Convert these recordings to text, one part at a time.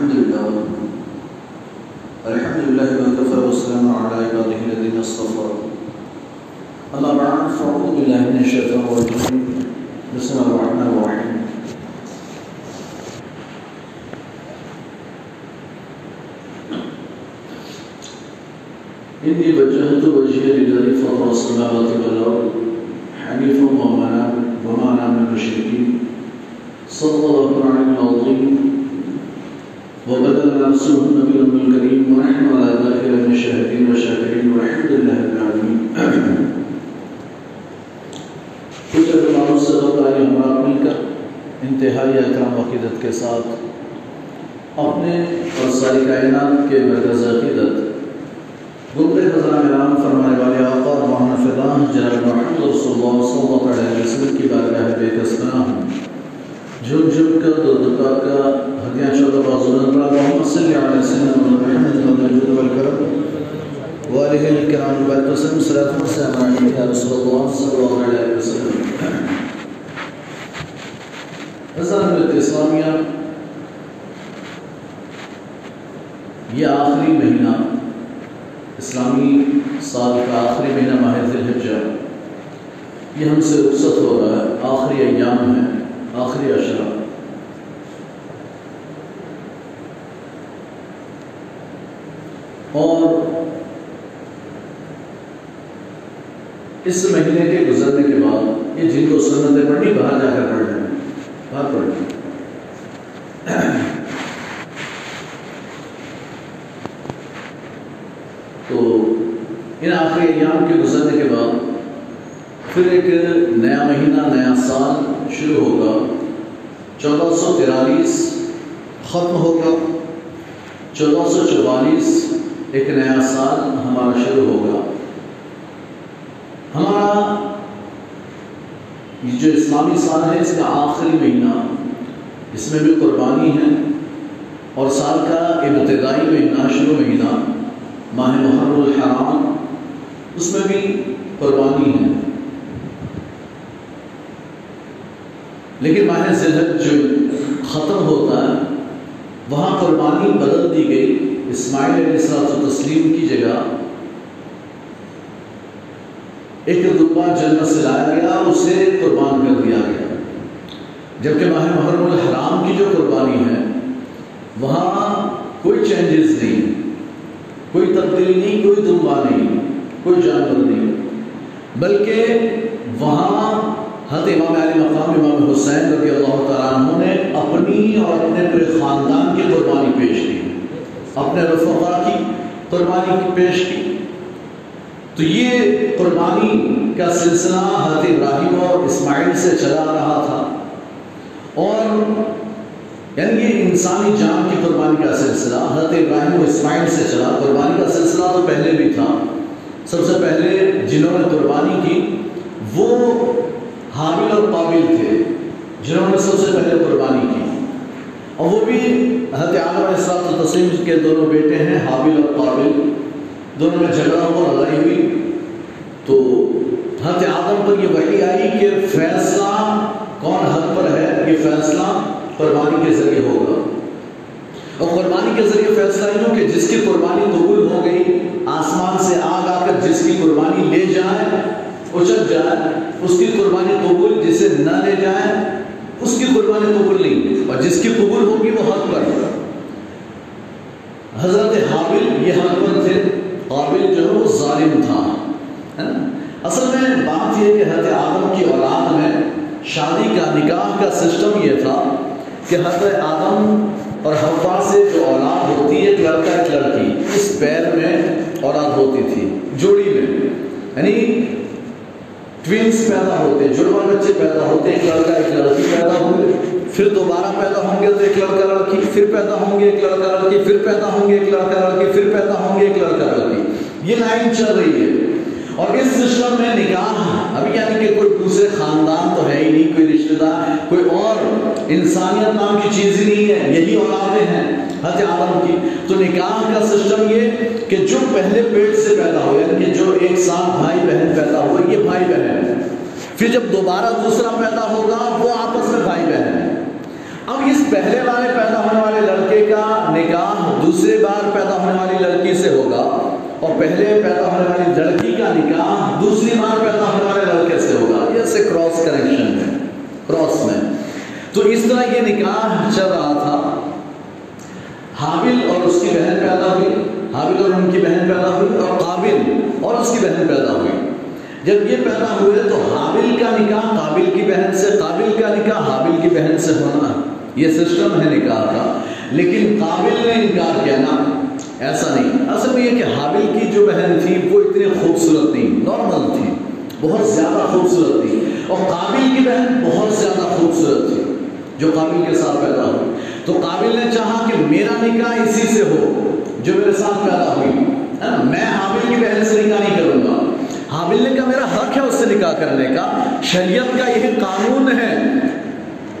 الحمد لله الحمد لله وكفى والسلام على عباده الذين اصطفى. أما بعد، فأعوذ بالله من الشيطان الرجيم. بسم الله الرحمن الرحيم. إني وجهت وجهي للذي فطر السماوات والأرض حنيفا وما وما أنا من المشركين صلى الله عليه العظيم رسوله النبي الكريم ونحن على ذلك من الشاهدين والشاكرين والحمد لله رب العالمين. کچھ علماء سے بتائیں ہمارا مل کر انتہائی اکرام عقیدت کے ساتھ. اپنے اور ساری کائنات کے مرکز عقیدت. گلد خزان اعلان فرمانے والے آقا محمد فضان جناب محمد رسول اللہ صلی اللہ علیہ وسلم کی بارگاہ بے کسنا ہوں. جھم جھم کر دو دکا کا ہدیاں چودہ بازو نظرہ محمد صلی اللہ علیہ وسلم اور محمد المجد والکرم والہ الکرام وبارک وسلم صلاة والسلام علیہ یا رسول اللہ صلی اللہ علیہ وسلم۔ حضرت اسلامیہ، یہ آخری مہینہ، اسلامی سال کا آخری مہینہ ماہ ذی الحجہ۔ یہ ہم سے رخصت ہو رہا ہے، آخری ایام ہے۔ آخری اشرا۔ اور اس مہینے کے گزرنے کے بعد یہ جن کو سنتیں پڑھنی، باہر جا کر پڑھ لیں باہر پڑھ لیں تو ان آخری ایام کے گزرنے کے بعد پھر ایک نیا مہینہ، نیا سال شروع ہوگا۔ چودہ سو تیرالیس ختم ہوگا۔ چودہ سو چوالیس ایک نیا سال ہمارا شروع ہوگا۔ ہمارا یہ جو اسلامی سال ہے، اس کا آخری مہینہ۔ اس میں بھی قربانی ہے۔ اور سال کا ابتدائی مہینہ، شروع مہینہ، ماہ محرم الحرام، اس میں بھی قربانی ہے۔ لیکن ماہ ذلت جو ختم ہوتا ہے، وہاں قربانی بدل دی گئی۔ اسماعیل علیہ السلام تسلیم کی جگہ ایک دبا جنت سے لایا گیا اسے قربان کر دیا گیا۔ جبکہ ماہ محرم الحرام کی جو قربانی ہے، وہاں کوئی چینجز نہیں، کوئی تبدیلی نہیں، کوئی دبا نہیں، کوئی جانور نہیں۔ بلکہ وہاں حضرت امام علی مقام امام حسین رضی اللہ تعالیٰ عنہ نے اپنی اور اپنے پورے خاندان کی قربانی پیش کی، اپنے رفقا کی قربانی کی پیش کی۔ تو یہ قربانی کا سلسلہ حضرت ابراہیم اور اسماعیل سے چلا رہا تھا۔ اور یعنی یہ انسانی جان کی قربانی کا سلسلہ، حضرت ابراہیم و اسماعیل سے چلا، قربانی کا سلسلہ تو پہلے بھی تھا۔ سب سے پہلے جنہوں نے قربانی کی حامل قابل تھے۔ جنہوں نے سب سے پہلے قربانی کی۔ اور وہ بھی حضرت عالم علیہ السلام تسلیم کے دونوں بیٹے ہیں، حابل اور قابل۔ دونوں میں جھگڑا ہوا، لڑائی ہوئی۔ تو حضرت آدم پر یہ وحی آئی کہ فیصلہ کون حق پر ہے؟ یہ فیصلہ قربانی کے ذریعے ہوگا۔ اور قربانی کے ذریعے فیصلہ یہ ہو کہ جس کی قربانی قبول ہو گئی، آسمان سے آگ آ کر جس کی قربانی لے جائے اچھل جائے اس کی قربانی قبول جسے نہ لے جائے، اس کی قربانی قبول نہیں اور جس کی قبول ہوگی وہ حق پر حضرت حابل یہ حق پر تھے۔ قابل جو ہے وہ ظالم تھا اصل میں بات یہ کہ حضرت آدم کی اولاد میں شادی کا، نکاح کا سسٹم یہ تھا کہ حضرت آدم اور حوا سے جو اولاد ہوتی ہے ایک لڑکا ایک لڑکی، اس پیر میں اولاد ہوتی تھی، جوڑی میں۔ یعنی ٹوینس پیدا ہوتے ہیں، جڑواں بچے پیدا ہوتے ہیں، ایک لڑکا، ایک لڑکی پیدا ہوں گے، پھر دوبارہ پیدا ہوں گے تو ایک لڑکا، لڑکی، پھر پیدا ہوں گے، ایک لڑکا، لڑکی، پھر پیدا ہوں گے، ایک لڑکا، لڑکی، پھر پیدا ہوں گے، ایک لڑکا، لڑکی۔ یہ لائن چل رہی ہے۔ اور اس سسٹم میں نکاح ابھی یعنی کہ کوئی دوسرے خاندان تو ہے ہی نہیں، کوئی رشتہ دار، کوئی اور انسانیت نام کی چیز ہی نہیں ہے، یہی اولادیں ہیں حضرت آدم کی۔ تو نکاح کا سسٹم یہ کہ جو پہلے پیٹ سے پیدا ہو یعنی کہ جو ایک ساتھ بھائی بہن پیدا ہوئے، یہ بھائی بہن ہے پھر جب دوبارہ دوسرا پیدا ہوگا، وہ آپس میں بھائی بہن ہے اب اس پہلے والے پیدا ہونے والے لڑکے کا نکاح دوسری بار پیدا ہونے والی لڑکی سے ہوگا اور پہلے پیدا ہونے والی لڑکی کا نکاح دوسری بار پیدا ہونے والے لڑکے سے ہوگا۔ یہ سے کراس کنیکشن ہے کراس میں۔ تو اس طرح یہ نکاح چل رہا تھا۔ حابل اور اس کی بہن پیدا ہوئی۔ حابل اور ان کی بہن پیدا ہوئی اور قابل اور اس کی بہن پیدا ہوئی۔ جب یہ پیدا ہوئے تو حابل کا نکاح، قابل کی بہن سے قابل کا نکاح حابل کی بہن سے ہونا۔ یہ سسٹم ہے نکاح کا۔ لیکن قابل نے انکار کیا نا۔ ایسا نہیں۔ اصل میں یہ کہ حابل کی جو بہن تھی، وہ اتنی خوبصورت تھی نارمل تھی۔ بہت زیادہ خوبصورت تھی۔ اور قابل کی بہن بہت زیادہ خوبصورت تھی۔ جو قابل کے ساتھ پیدا ہوئی۔ تو قابل نے چاہا کہ میرا نکاح اسی سے ہو جو میرے ساتھ پیدا ہوئی۔ میں حابل کی بہن سے نکاح نہیں کروں گا۔ حابل نے کہا، میرا حق ہے اس سے نکاح کرنے کا۔ شریعت کا یہ قانون ہے۔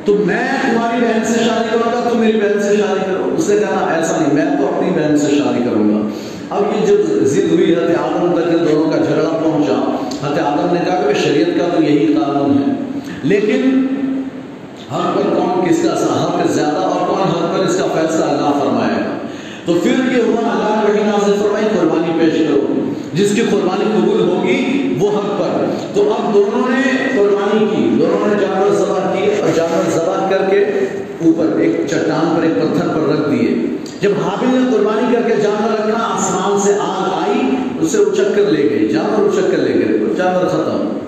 تو میں تمہاری بہن سے شادی کروں گا، تم میری بہن سے شادی کرو۔ اس نے کہا، ایسا نہیں، میں تو اپنی بہن سے شادی کروں گا۔ اب یہ جب ضد ہوئی، حضرت آدم تک ان دونوں کا جھگڑا پہنچا۔ حضرت آدم نے کہا کہ شریعت کا تو یہی قانون ہے۔ لیکن حق پر کون کس کا حق زیادہ اور کون حق پر اس کا فیصلہ اللہ فرمائے۔ گا تو پھر یہ ہوا اللہ نے وہی نازل فرمائی قربانی پیش کرو۔ جس کی قربانی قبول ہوگی، وہ حق پر۔ تو اب دونوں نے قربانی کی، دونوں نے جانور ذبح کیے اور جانور ذبح کر کے اوپر ایک چٹان پر، ایک پتھر پر رکھ دیے۔ جب حابل نے قربانی کر کے جانور رکھا آسمان سے آگ آئی، اسے اچک کر لے گئی جانور اچک کر لے گئے، جانور ختم۔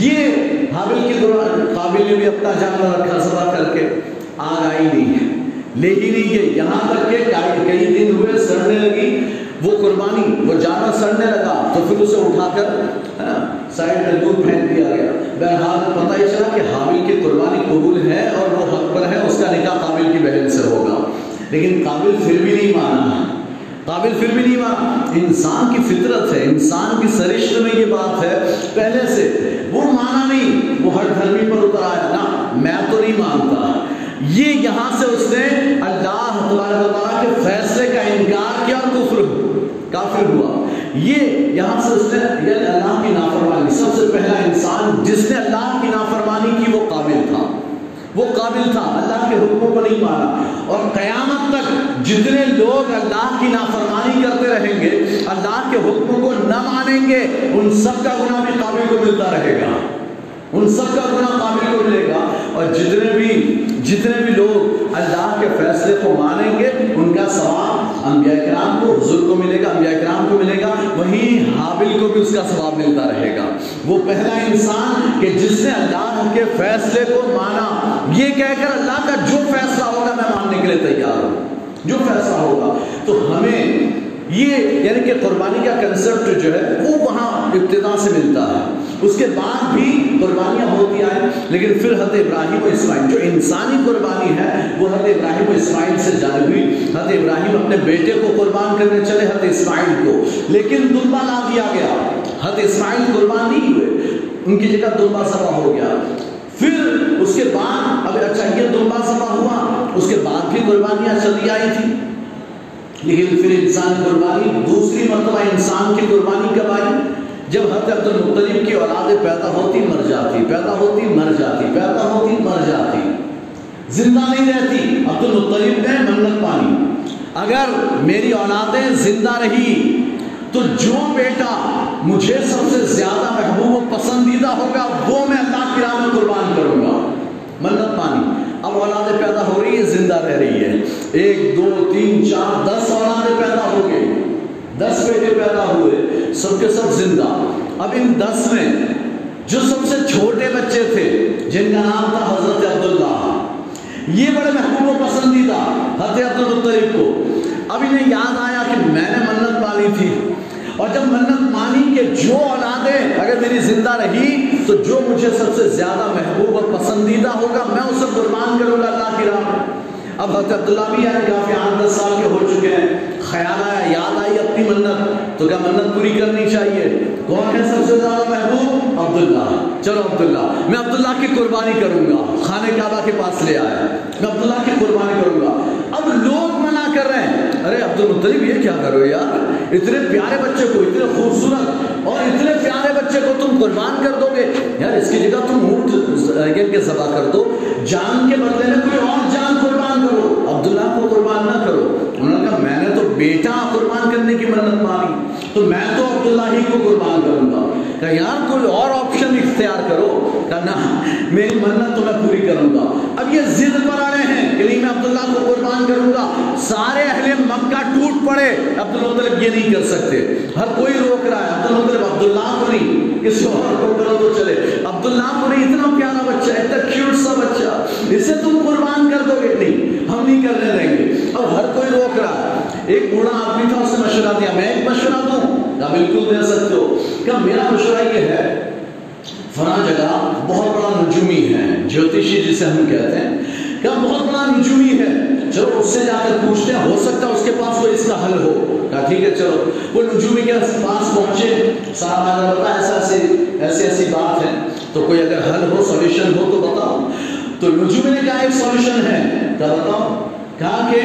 یہ حابل کی دوران قابل نے بھی اپنا جانور رکھا، ذبح کر کے آگ آئی نہیں۔ ہے لے ہی نہیں گئی یہاں تک کہ کئی دن ہوئے سڑنے لگی۔ وہ قربانی، وہ جانور سڑنے لگا۔ تو پھر اسے اٹھا کر سائڈ میں دودھ پھینک دیا گیا۔ بہرحال پتہ یہ چلا کہ حامل کی قربانی قبول ہے اور وہ حق پر ہے، اس کا نکاح قابل کی بہن سے ہوگا۔ لیکن قابل پھر بھی نہیں مانا۔ قابل پھر بھی نہیں مانا انسان کی فطرت ہے، انسان کی سرشت میں یہ بات ہے۔ پہلے سے وہ مانا نہیں، وہ ہر دھرمی پر اتر آیا۔ نا میں تو نہیں مانتا۔ یہ یہاں سے اس نے اللہ تعالیٰ کے فیصلے کا انکار کیا اور کفر کافر ہوا۔ یہ یہاں سے اس نے یعنی اللہ کی نافرمانی، سب سے پہلا انسان جس نے اللہ کی نافرمانی کی وہ قابل تھا۔ وہ قابل تھا، اللہ کے حکموں کو نہیں مانا۔ اور قیامت تک جتنے لوگ اللہ کی نافرمانی کرتے رہیں گے، اللہ کے حکموں کو نہ مانیں گے، ان سب کا گناہ بھی قابل کو ملتا رہے گا۔ ان سب کا گناہ قابل کو ملے گا۔ اور جتنے بھی جتنے بھی لوگ اللہ کے فیصلے کو مانیں گے، ان کا ثواب انبیاء کرام کو، حضور کو ملے گا، انبیاء کرام کو ملے گا وہیں حابل کو بھی اس کا ثواب ملتا رہے گا۔ وہ پہلا انسان کہ جس نے اللہ کے فیصلے کو مانا۔ یہ کہہ کر اللہ کا جو فیصلہ ہوگا میں ماننے کے لیے تیار ہوں۔ جو فیصلہ ہوگا۔ تو ہمیں یہ یعنی کہ قربانی کا کنسپٹ جو ہے، وہ وہاں ابتدا سے ملتا ہے۔ اس کے بعد بھی قربانیاں ہوتی آئیں۔ لیکن پھر حضرت ابراہیم و اسماعیل، جو انسانی قربانی ہے، وہ حضرت ابراہیم و اسماعیل سے جاری ہوئی۔ حضرت ابراہیم اپنے بیٹے کو قربان کرنے چلے، حضرت اسماعیل کو۔ لیکن دلبا لا دیا گیا۔ حضرت اسماعیل قربان نہیں ہوئے۔ ان کی جگہ دلبا سبا ہو گیا۔ پھر اس کے بعد، اب اچھا یہ دلبا سبا ہوا۔ اس کے بعد بھی قربانیاں چلی آئی تھی لیکن پھر انسان قربانی، دوسری مرتبہ انسان کی قربانی کب آئی؟ جب حضرت عبد المطلب کی اولادیں پیدا ہوتی مر جاتی، پیدا ہوتی مر جاتی، پیدا ہوتی مر جاتی۔ زندہ نہیں رہتی، عبد المطلب نے منت پانی اگر میری اولادیں زندہ رہی، تو جو بیٹا مجھے سب سے زیادہ محبوب و پسندیدہ ہوگا، وہ میں اللہ کی راہ میں قربان کروں گا۔ منت پانی اب اولادیں پیدا ہو رہی ہے زندہ رہ رہی ہے ایک، دو، تین، چار، دس اولادیں پیدا ہو گئی دس بیٹے پیدا ہوئے، سب کے سب زندہ۔ اب ان دس میں جو سب سے چھوٹے بچے تھے، جن کا نام تھا حضرت عبداللہ، یہ بڑے محبوب و پسندیدہ حضرت عبد المطلب کو۔ اب انہیں یاد آیا کہ میں نے منت پالی تھی۔ اور جب منت مانی کہ جو اولادیں اگر میری زندہ رہی، تو جو مجھے سب سے زیادہ محبوب اور پسندیدہ ہوگا، میں اسے قربان کروں گا اللہ کی راہ اب حضرت عبداللہ بھی یعنی آئے کافی آٹھ دس سال کے ہو چکے ہیں۔ خیال آیا، یاد آئی اپنی منت۔ تو کیا منت پوری کرنی چاہیے۔ کون ہے سب سے زیادہ محبوب؟ عبداللہ۔ چلو عبداللہ، میں عبداللہ کی قربانی کروں گا۔ خانہ کعبہ کے پاس لے آیا۔ میں عبداللہ کی قربانی کروں گا۔ اب لوگ منع کر رہے ہیں۔ ارے عبد المطلب یہ کیا کرو یار؟ اتنے پیارے بچے کو، اتنے خوبصورت اور اتنے پیارے بچے کو تم قربان کر دو گے۔ یار، اس کی جگہ تم اونٹ کے ذبح کر دو۔ جان کے بدلے میں کوئی اور جان قربان کرو۔ عبداللہ کو قربان نہ کرو۔ انہوں نے کہا، میں بیٹا قربان کرنے کی منت مانی تو میں تو عبداللہ ہی کو قربان کروں گا۔ کہ یار، کوئی اور آپشن اختیار کرو۔ کہ نہ، میری منت تو میں پوری کروں گا۔ اب یہ ضد پر آ رہے ہیں، کہ نہیں، میں عبداللہ کو قربان کروں گا۔ سارے اہل مکہ ٹوٹ پڑے عبدالمطلب یہ نہیں کر سکتے۔ ہر کوئی روک رہا ہے عبدالمطلب عبداللہ کو نہیں۔ کسی اور کو کرو تو چلے۔ عبداللہ کو نہیں، اتنا پیارا بچہ ہے اتنا کیوٹ سا بچہ۔ اسے تم قربان کر دو گے نہیں، ہم نہیں کرنے دیں گے۔ اب ہر کوئی روک رہا ہے۔ ایک بوڑھا آدمی تھا، اس نے مشورہ دیا، میں ایک مشورہ دوں؟ کیا بالکل دے سکتے ہو۔ کیا میرا مشورہ یہ ہے، فلاں جگہ بہت بڑا نجومی ہے جوتشی جسے ہم کہتے ہیں۔ کیا بہت بڑا نجومی ہے۔ چلو، اس سے جا کر پوچھتے ہیں، ہو سکتا ہے اس کے پاس کوئی اس کا حل ہو؟ کہا، ٹھیک ہے، چلو۔ وہ نجومی کے پاس پہنچے۔ صاحب نے بتا ایسا ایسی ایسی ایسی بات ہے۔ تو کوئی اگر حل ہو سولوشن ہو تو بتاؤ۔ تو نجومی نے کہا، ایک سولوشن ہے۔ کیا بتاؤ۔ کہا کہ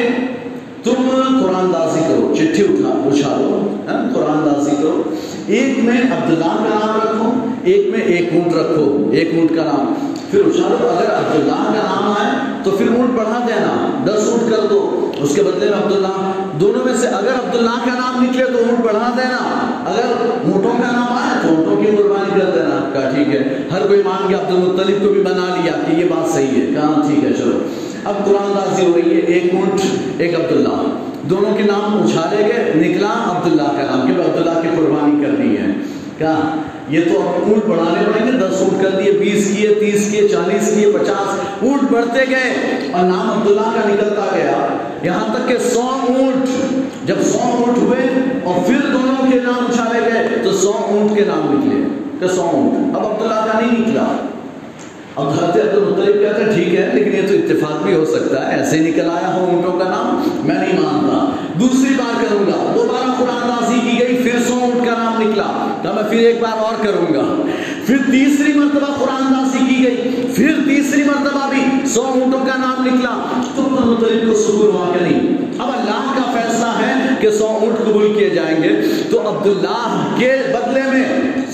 تم قرآن دازی کرو، چٹھی اٹھا اچھا لو ہاں، قرآن دازی کرو۔ ایک میں عبداللہ کا نام رکھو، ایک میں ایک اونٹ رکھو، ایک اونٹ کا نام۔ پھر اچھالو اگر عبداللہ کا نام آئے تو پھر اونٹ بڑھا دینا، دس اونٹ کر دو۔ اس کے بدلے میں عبداللہ، دونوں میں سے اگر عبداللہ کا نام نکلے تو اونٹ بڑھا دینا۔ اگر اونٹوں کا نام آئے تو اونٹوں کی قربانی کر دینا۔ کہا ٹھیک ہے، ہر کوئی مان گیا عبد المطلب کو بھی بنا لیا کہ یہ بات صحیح ہے۔ کہا ٹھیک ہے، چلو۔ اب قرآن دازی ہو رہی ہے، ایک اونٹ، ایک عبداللہ۔ دونوں کے نام اچھالے گئے، نکلا عبداللہ کا نام کہ عبداللہ کی قربانی کرنی ہے۔ کہا یہ تو اب اونٹ بڑھانے پڑیں گے، دس اونٹ کر دیے، بیس کیے، تیس کیے، چالیس کیے، پچاس۔ اونٹ بڑھتے گئے اور نام عبداللہ کا نکلتا گیا۔ یہاں تک کہ سو اونٹ، جب سو اونٹ ہوئے اور پھر دونوں کے نام اچھالے گئے، تو سو اونٹ کے نام نکلے۔ کہ سو اونٹ۔ اب عبداللہ کا نہیں نکلا۔ اب حضرت عبد المطلب کہتے ہیں، ٹھیک ہے، لیکن یہ تو اتفاق بھی ہو سکتا ہے، ایسے نکل آیا ہو اونٹوں کا نام، میں نہیں مانتا. دوسری بار کروں گا، دوبارہ قرآن دازی کی گئی، پھر سو اونٹ کا نام نکلا کہ میں پھر ایک بار اور کروں گا۔ پھر تیسری مرتبہ قرآن دازی کی گئی، پھر تیسری مرتبہ بھی سو اونٹوں کا نام نکلا۔ تو مطلب کو سکون ہوا کہ نہیں؟ اب اللہ کا فیصلہ ہے کہ سو اونٹ قبول کیے جائیں گے۔ تو عبداللہ کے بدلے میں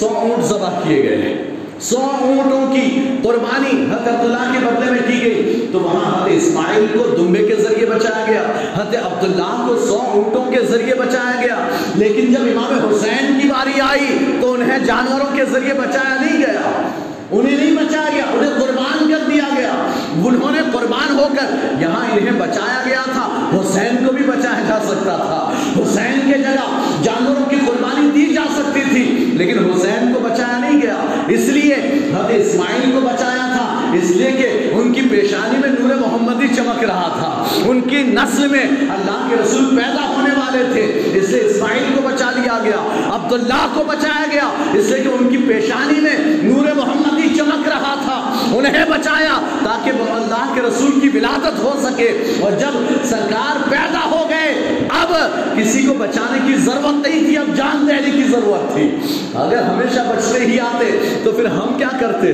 سو اونٹ ذبح کیے گئے ہیں۔ سو اونٹوں کی قربانی حضرت عبداللہ کے بدلے میں کی گئی۔ تو وہاں حضرت اسماعیل کو دمبے کے ذریعے بچایا گیا۔ حضرت عبداللہ کو سو اونٹوں کے ذریعے بچایا گیا۔ لیکن جب امام حسین کی باری آئی تو انہیں جانوروں کے ذریعے بچایا نہیں گیا۔ انہیں نہیں بچایا گیا، انہیں قربان کر دیا گیا۔ انہوں نے قربان ہو کر یہاں انہیں بچایا گیا تھا۔ حسین کو بھی بچایا جا سکتا تھا۔ حسین کے جگہ جانوروں کی قربانی دی جا سکتی تھی، لیکن حسین کو بچایا اس لیے حضرت اسماعیل کو بچایا تھا، اس لیے کہ ان کی پیشانی میں نور محمدی چمک رہا تھا۔ ان کی نسل میں اللہ کے رسول پیدا ہونے والے تھے، اس لیے اسماعیل کو بچا لیا گیا، عبداللہ کو بچایا گیا، اس لیے کہ ان کی پیشانی میں نور محمدی چمک رہا تھا۔ انہیں بچایا تاکہ اللہ کے رسول کی ولادت ہو سکے۔ اور جب سرکار پیدا ہو گئے اب کسی کو بچانے کی ضرورت نہیں تھی، اب جان دینے کی ضرورت تھی۔ اگر ہمیشہ بچتے ہی آتے، تو پھر ہم کیا کرتے؟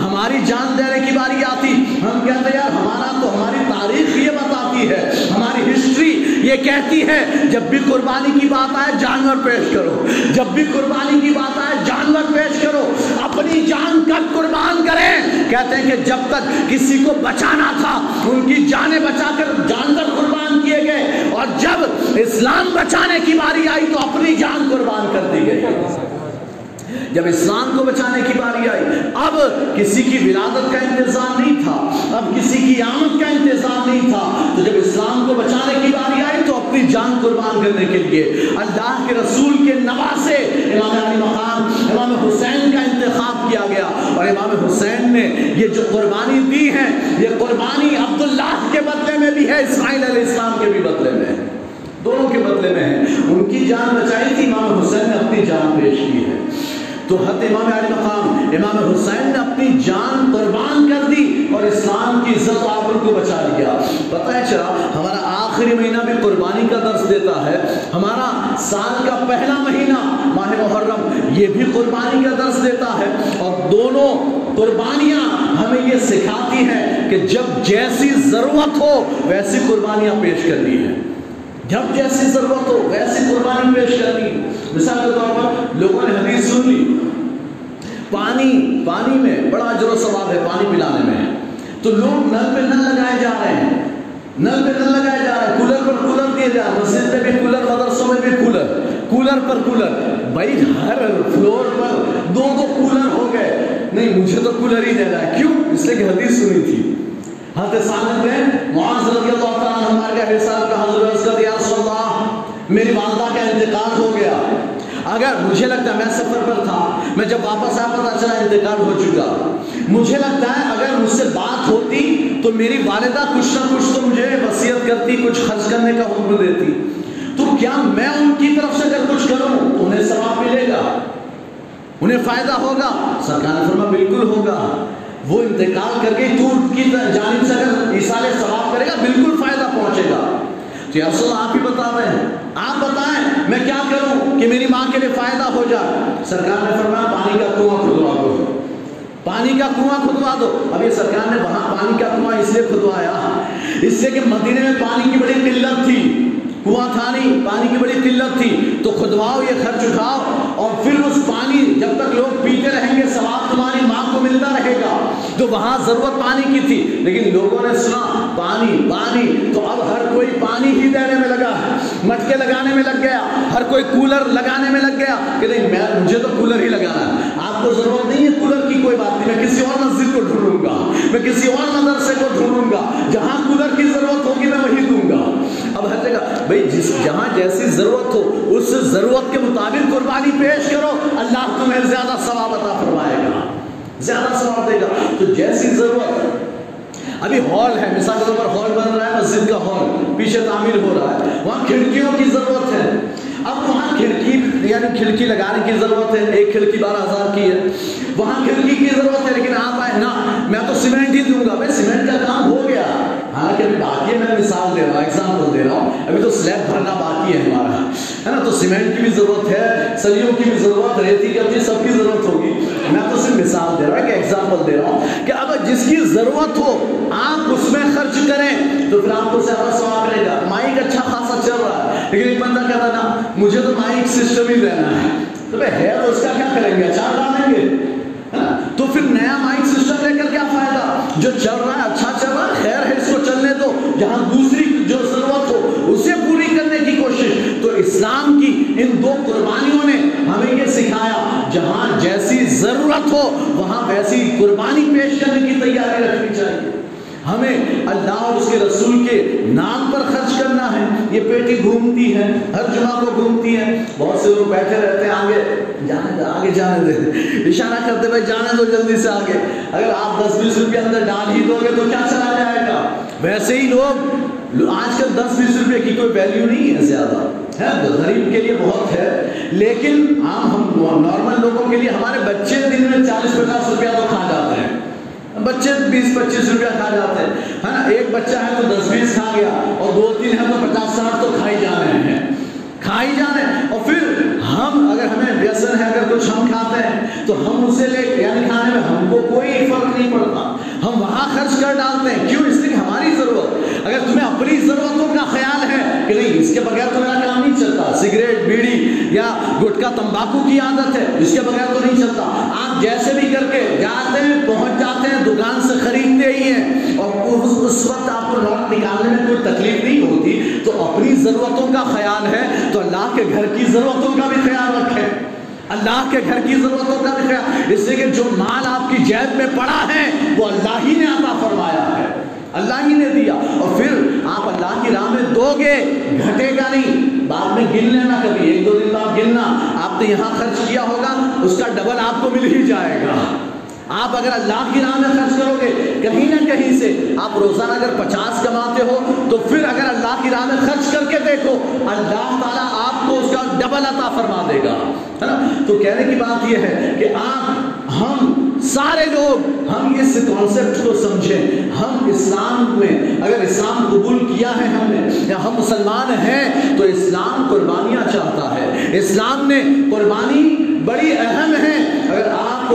ہماری جان دینے کی باری آتی۔ ہم کہتے، یار، ہمارا تو ہماری تاریخ یہ بتاتی ہے، ہماری ہسٹری یہ کہتی ہے، جب بھی قربانی کی بات آئے، جانور پیش کرو۔ جب بھی قربانی کی بات آئے، جانور پیش کرو۔ اپنی جان کب قربان کریں۔ کہتے ہیں کہ جب تک کسی کو بچانا تھا، ان کی جانیں بچا کر جانور قربان کیے گئے۔ اور جب اسلام بچانے کی باری آئی تو اپنی جان قربان کر دی گئی۔ جب اسلام کو بچانے کی باری آئی، اب کسی کی ولادت کا انتظام نہیں تھا، اب کسی کی آمد کا انتظام نہیں تھا۔ تو جب اسلام کو بچانے کی باری آئی تو اپنی جان قربان کرنے کے لیے اللہ کے رسول کے نواسے امام علی مقام، امام حسین کا انتخاب کیا گیا۔ اور امام حسین نے یہ جو قربانی دی ہے، یہ قربانی عبداللہ کے بدلے میں بھی ہے، اسماعیل علیہ السلام کے بھی بدلے میں۔ دونوں کے بدلے میں ہے ان کی جان بچائی تھی، امام حسین نے اپنی جان پیش کی ہے۔ تو حضرت امام علی مقام، امام حسین نے اپنی جان قربان کر دی اور اسلام کی عزت و آبر کو بچا لیا۔ پتہ ہے چلا ہمارا آخری مہینہ بھی قربانی کا درس دیتا ہے۔ ہمارا سال کا پہلا مہینہ ماہ محرم، یہ بھی قربانی کا درس دیتا ہے۔ اور دونوں قربانیاں ہمیں یہ سکھاتی ہیں کہ جب جیسی ضرورت ہو، ویسی قربانیاں پیش کرنی ہے جب جیسی ضرورت ہو، ویسی قربانی پیش کرنی مثال کے طور پر لوگوں نے حدیث سن لی۔ پانی پانی میں بڑا اجر و ثواب ہے، پانی پلانے میں۔ تو لوگ نل پہ نل لگائے جا رہے ہیں۔ نل پہ نل لگائے جا رہے ہیں۔ کولر پر کولر دیے جا رہے ہیں۔ مسجد میں بھی کولر فلور پر کولر۔ بھائی، ہر فلور پر دو دو کولر ہو گئے نہیں، مجھے تو کولر ہی دینا ہے۔ کیوں؟ اس لیے کہ حدیث سنی تھی۔ حضرت سالت میں معاذ رضی اللہ تعالیٰ ہمارے کا حساب کا حضرت عزت یا رسول اللہ میری والدہ کا انتقال ہو گیا۔ اگر مجھے لگتا ہے میں سفر پر تھا، میں جب واپس آیا پتا چلا انتقال ہو چکا۔ مجھے لگتا ہے اگر مجھ سے بات ہوتی تو میری والدہ کچھ نہ کچھ تو مجھے وصیت کرتی، کچھ خرچ کرنے کا حکم دیتی۔ تو کیا میں ان کی طرف سے اگر کچھ کروں تو انہیں ثواب ملے گا؟ انہیں فائدہ ہوگا؟ سرکار نے فرما بالکل ہوگا۔ وہ انتقال کر کے تو ان کی جانب سے اگر ایسال ثواب کرے گا، بالکل فائدہ پہنچے گا۔ تو یا رسول آپ ہی بتا رہے ہیں۔ آپ بتائیں، میں کیا کروں کہ میری ماں کے لیے فائدہ ہو جائے؟ سرکار نے فرمایا، پانی کا کنواں کھدوا دو۔ پانی کا کنواں کھدوا دو۔ اب یہ سرکار نے وہاں پانی کا کنواں اس لیے کھدوایا، اس لیے کہ مدینے میں پانی کی بڑی قلت تھی۔ کنواں تھا نہیں، پانی کی بڑی قلت تھی۔ تو کھدواؤ یہ خرچ اٹھاؤ اور پھر اس پانی جب تک لوگ پیتے رہیں گے، ثواب تمہاری ماں کو ملتا رہے گا۔ تو وہاں ضرورت پانی کی تھی، لیکن لوگوں نے سنا، پانی پانی۔ تو اب ہر کوئی پانی ہی دینے میں لگا، مٹکے لگانے میں لگ گیا، ہر کوئی کولر لگانے میں لگ گیا کہ نہیں، میں، مجھے تو کولر ہی لگانا ہے۔ آپ کو ضرورت نہیں ہے کولر کی کوئی بات نہیں، میں کسی اور مسجد کو ڈھونڈوں گا، میں کسی اور مدرسے کو ڈھونڈوں گا۔ جہاں کولر کی ضرورت ہوگی، میں وہی دوں گا۔ اب ہر جگہ بھائی جس جہاں جیسی ضرورت ہو، اس ضرورت کے مطابق قربانی پیش کرو، اللہ تمہیں زیادہ ثواب عطا فرمائے گا۔ زیادہ ثواب دے گا۔ تو جیسی ضرورت، ابھی ہال ہے، مثال کے طور پر ہال بن رہا ہے، مسجد کا ہال، پیچھے تعمیر ہو رہا ہے۔ وہاں کھڑکیوں کی ضرورت ہے۔ اب وہاں کھڑکی یعنی کھڑکی لگانے کی ضرورت ہے، ایک کھڑکی بارہ ہزار کی ہے۔ وہاں کھڑکی کی ضرورت ہے، لیکن آپ آئے نا میں تو سیمنٹ ہی دوں گا۔ بھائی سیمنٹ کا کام ہو گیا حالانکہ ابھی باقی ہے میں مثال دے رہا ہوں ایگزامپل دے رہا ہوں ابھی تو سلیب بھرنا باقی ہے ہمارا ہے نا تو سیمنٹ کی بھی ضرورت ہے، سلیوں کی بھی ضرورت، ریتی کی اپنی سب کی ضرورت ہوگی۔ میں تو صرف مثال دے رہا ہوں کہ ایگزامپل دے رہا ہوں کہ اگر جس کی ضرورت ہو آپ اس میں خرچ کریں، تو پھر آپ کو زیادہ سواب ملے گا۔ مائک اچھا خاصا چل رہا ہے، لیکن ایک بندہ کہتا نا، مجھے تو مائک سسٹم ہی لینا ہے۔ تو بھائی ہے، تو اس کا کیا کریں گے؟ اچار ڈالیں گے؟ ہاں؟ تو پھر نیا مائک سسٹم لے کر کیا فائدہ؟ جو چل رہا ہے اچھا چل رہا ہے، خیر ہے، اس کو چلنے دو۔ جہاں دوسری جو ضرورت ہو اسے پوری کرنے کی کوشش تو اسلام کی ان دو قربانیوں نے ہمیں یہ سکھایا جہاں جیسی ضرورت ہو، وہاں ویسی قربانی پیش کرنے کی تیاری رکھنی چاہیے۔ ہمیں اللہ اور اس کے رسول کے نام پر خرچ کرنا ہے۔ یہ پیٹی گھومتی ہے، ہر جمعہ کو گھومتی ہے۔ بہت سے لوگ بیٹھے رہتے ہیں آگے۔ جانے دے آگے جانے دے اشارہ کرتے بھائی جانے دو جلدی سے آگے۔ اگر آپ دس بیس روپے اندر ڈال ہی دو گے تو کیا چلا جائے گا؟ ویسے ہی لوگ، آج کل دس بیس روپے کی کوئی ویلیو نہیں ہے زیادہ۔ غریب کے لیے بہت ہے، لیکن عام ہم نارمل لوگوں کے لیے ہمارے بچے دن میں چالیس پچاس روپیہ تو کھا جاتے ہیں۔ بچے بیس پچیس روپیہ کھا جاتے ہیں۔ ہے نا، ایک بچہ ہے تو دس بیس کھا گیا، اور دو تین ہے تو پچاس ساٹھ تو کھائی جا رہے ہیں۔ کھائی جا رہے ہیں۔ اور پھر ہم اگر ہمیں ویسن ہے، اگر کچھ ہم کھاتے ہیں، تو ہم اسے لے یعنی کھانے میں ہم کو کوئی فرق نہیں پڑتا۔ ہم وہاں خرچ کر ڈالتے ہیں۔ کیوں؟ اس لیے ہماری ضرورت، اگر تمہیں اپنی ضرورتوں کا خیال ہے کہ نہیں اس کے بغیر تو میرا کام نہیں چلتا۔ سگریٹ، بیڑی یا گٹکا تمباکو کی عادت ہے۔ اس کے بغیر تو نہیں چلتا۔ آپ جیسے بھی کر کے جاتے ہیں، پہنچ جاتے ہیں، دکان سے خریدتے ہی ہیں۔ اور اس وقت آپ کو نوٹ نکالنے میں کوئی تکلیف نہیں ہوتی۔ تو اپنی ضرورتوں کا خیال ہے۔ تو اللہ کے گھر کی ضرورتوں کا بھی خیال رکھیں۔ اللہ کے گھر کی ضرورتوں کا بھی خیال۔ اس لیے کہ جو مال آپ کی جیب میں پڑا ہے، وہ اللہ ہی نے عطا فرمایا ہے۔ اللہ ہی نے دیا اور پھر آپ اللہ کی راہ میں دو گے گھٹے گا نہیں۔ بعد میں گن لینا کبھی، ایک دو دن بعد گننا۔ آپ نے یہاں خرچ کیا ہوگا، اس کا ڈبل آپ کو مل ہی جائے گا۔ آپ اگر اللہ کی راہ میں خرچ کرو گے، کہیں نہ کہیں سے آپ روزانہ اگر پچاس کماتے ہو، تو پھر اگر اللہ کی راہ میں خرچ کر کے دیکھو، اللہ تعالیٰ آپ کو اس کا ڈبل عطا فرما دے گا۔ ہے نا؟ تو کہنے کی بات یہ ہے کہ آپ، ہم سارے لوگ ہم اس کانسیپٹ کو سمجھیں۔ ہم اسلام میں اگر اسلام قبول کیا ہے ہم نے یا ہم مسلمان ہیں تو اسلام قربانیاں چاہتا ہے۔ اسلام نے قربانی بڑی اہم ہے۔ اگر آپ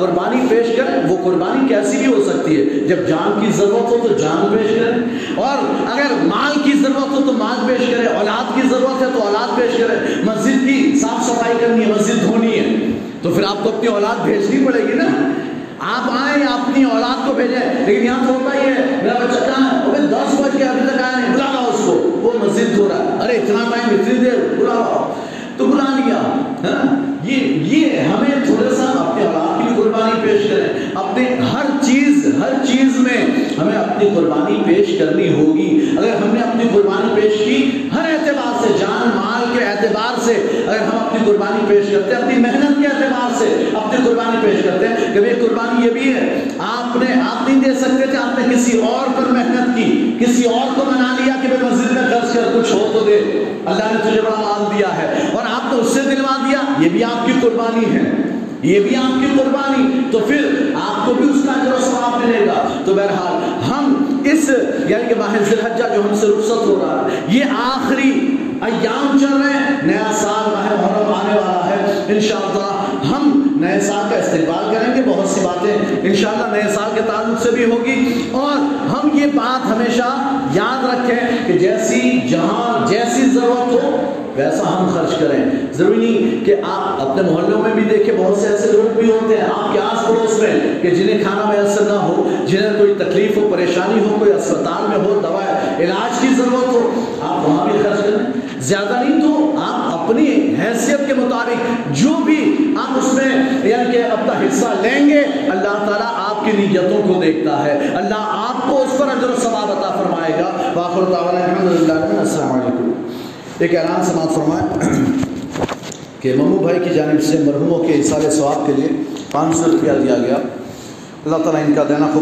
قربانی پیش کریں قربانی کیسی بھی ہو سکتی ہے۔ جب جان کی ضرورت ہو تو جان پیش کریں اور اگر مال کی ضرورت ہو تو مال پیش کریں اولاد کی ضرورت ہے تو اولاد پیش کریں مسجد کی صاف صفائی کرنی ہے، مسجد دھونی ہے۔ تو پھر آپ کو اپنی اولاد بھیجنی پڑے گی نا۔ آپ آئیں، اپنی اولاد کو بھیجیں۔ لیکن یہاں تو ہوتا ہی ہے، میرا بچہ کہاں ہے؟ ابھی دس بج کے ابھی تک آئے نہیں۔ بلا لاؤ اس کو۔ وہ مسجد دھو رہا ہے۔ ارے، اتنا ٹائم، اتنی دیر، بلا لاؤ تو بلا لیا۔ ہاں؟ یہ یہ ہمیں تھوڑا سا اپنے اولاد کی بھی قربانی پیش کریں اپنے ہر چیز ہر چیز میں ہمیں اپنی قربانی پیش کرنی ہوگی۔ اگر ہم نے اپنی قربانی پیش کی، ہر اعتبار سے، جان، مال کے اعتبار سے اگر ہم اپنی قربانی پیش کرتے ہیں، اپنی محنت کے اعتبار سے اپنی قربانی پیش کرتے ہیں کہ قربانی یہ بھی ہے، آپ نے آپ نہیں دے سکتے تھے آپ نے کسی اور پر محنت کی، کسی اور کو منا لیا کہ میں مسجد میں خرچ کر، کچھ ہو تو دے۔ اللہ نے تجھے بڑا مال دیا ہے اور آپ نے اس سے دلوا دیا، یہ بھی آپ کی قربانی ہے۔ یہ بھی آپ کی قربانی، تو پھر آپ کو بھی اس کا جو ثواب ملے گا۔ تو بہرحال ہم اس یعنی کہ ماہ ذوالحجہ جو ہم سے رخصت ہو رہا ہے، یہ آخری ایام چل رہے ہیں، نیا سال ماہ محرم آنے والا ہے۔ انشاءاللہ ہم نئے سال کا استقبال کریں گے، بہت سی باتیں انشاءاللہ نئے سال کے تعلق سے بھی ہوگی۔ اور ہم یہ بات ہمیشہ یاد رکھیں کہ جیسی جہاں جیسی ضرورت ہو، ویسا ہم خرچ کریں۔ ضروری نہیں کہ آپ اپنے محلوں میں بھی دیکھیں، بہت سے ایسے لوگ بھی ہوتے ہیں، آپ کے آس پڑوس میں، کہ جنہیں کھانا میسر نہ ہو، جنہیں کوئی تکلیف ہو، پریشانی ہو، کوئی اسپتال میں ہو، دوا، علاج کی ضرورت ہو، آپ وہاں بھی خرچ کریں۔ زیادہ نہیں تو آپ اپنی حیثیت کے مطابق جو بھی آپ اس میں یعنی کہ اپنا حصہ لیں گے، اللہ تعالیٰ آپ کی نیتوں کو دیکھتا ہے۔ اللہ آپ کو اس پر اجر و ثواب عطا فرمائے گا۔ باخر تعالیٰ السلام علیکم۔ ایک اعلان سماعت فرمائے کہ ممو بھائی کی جانب سے مرحوموں کے اثار ثواب کے لیے پانچ سو روپیہ دیا گیا۔ اللہ تعالیٰ ان کا دینا قبول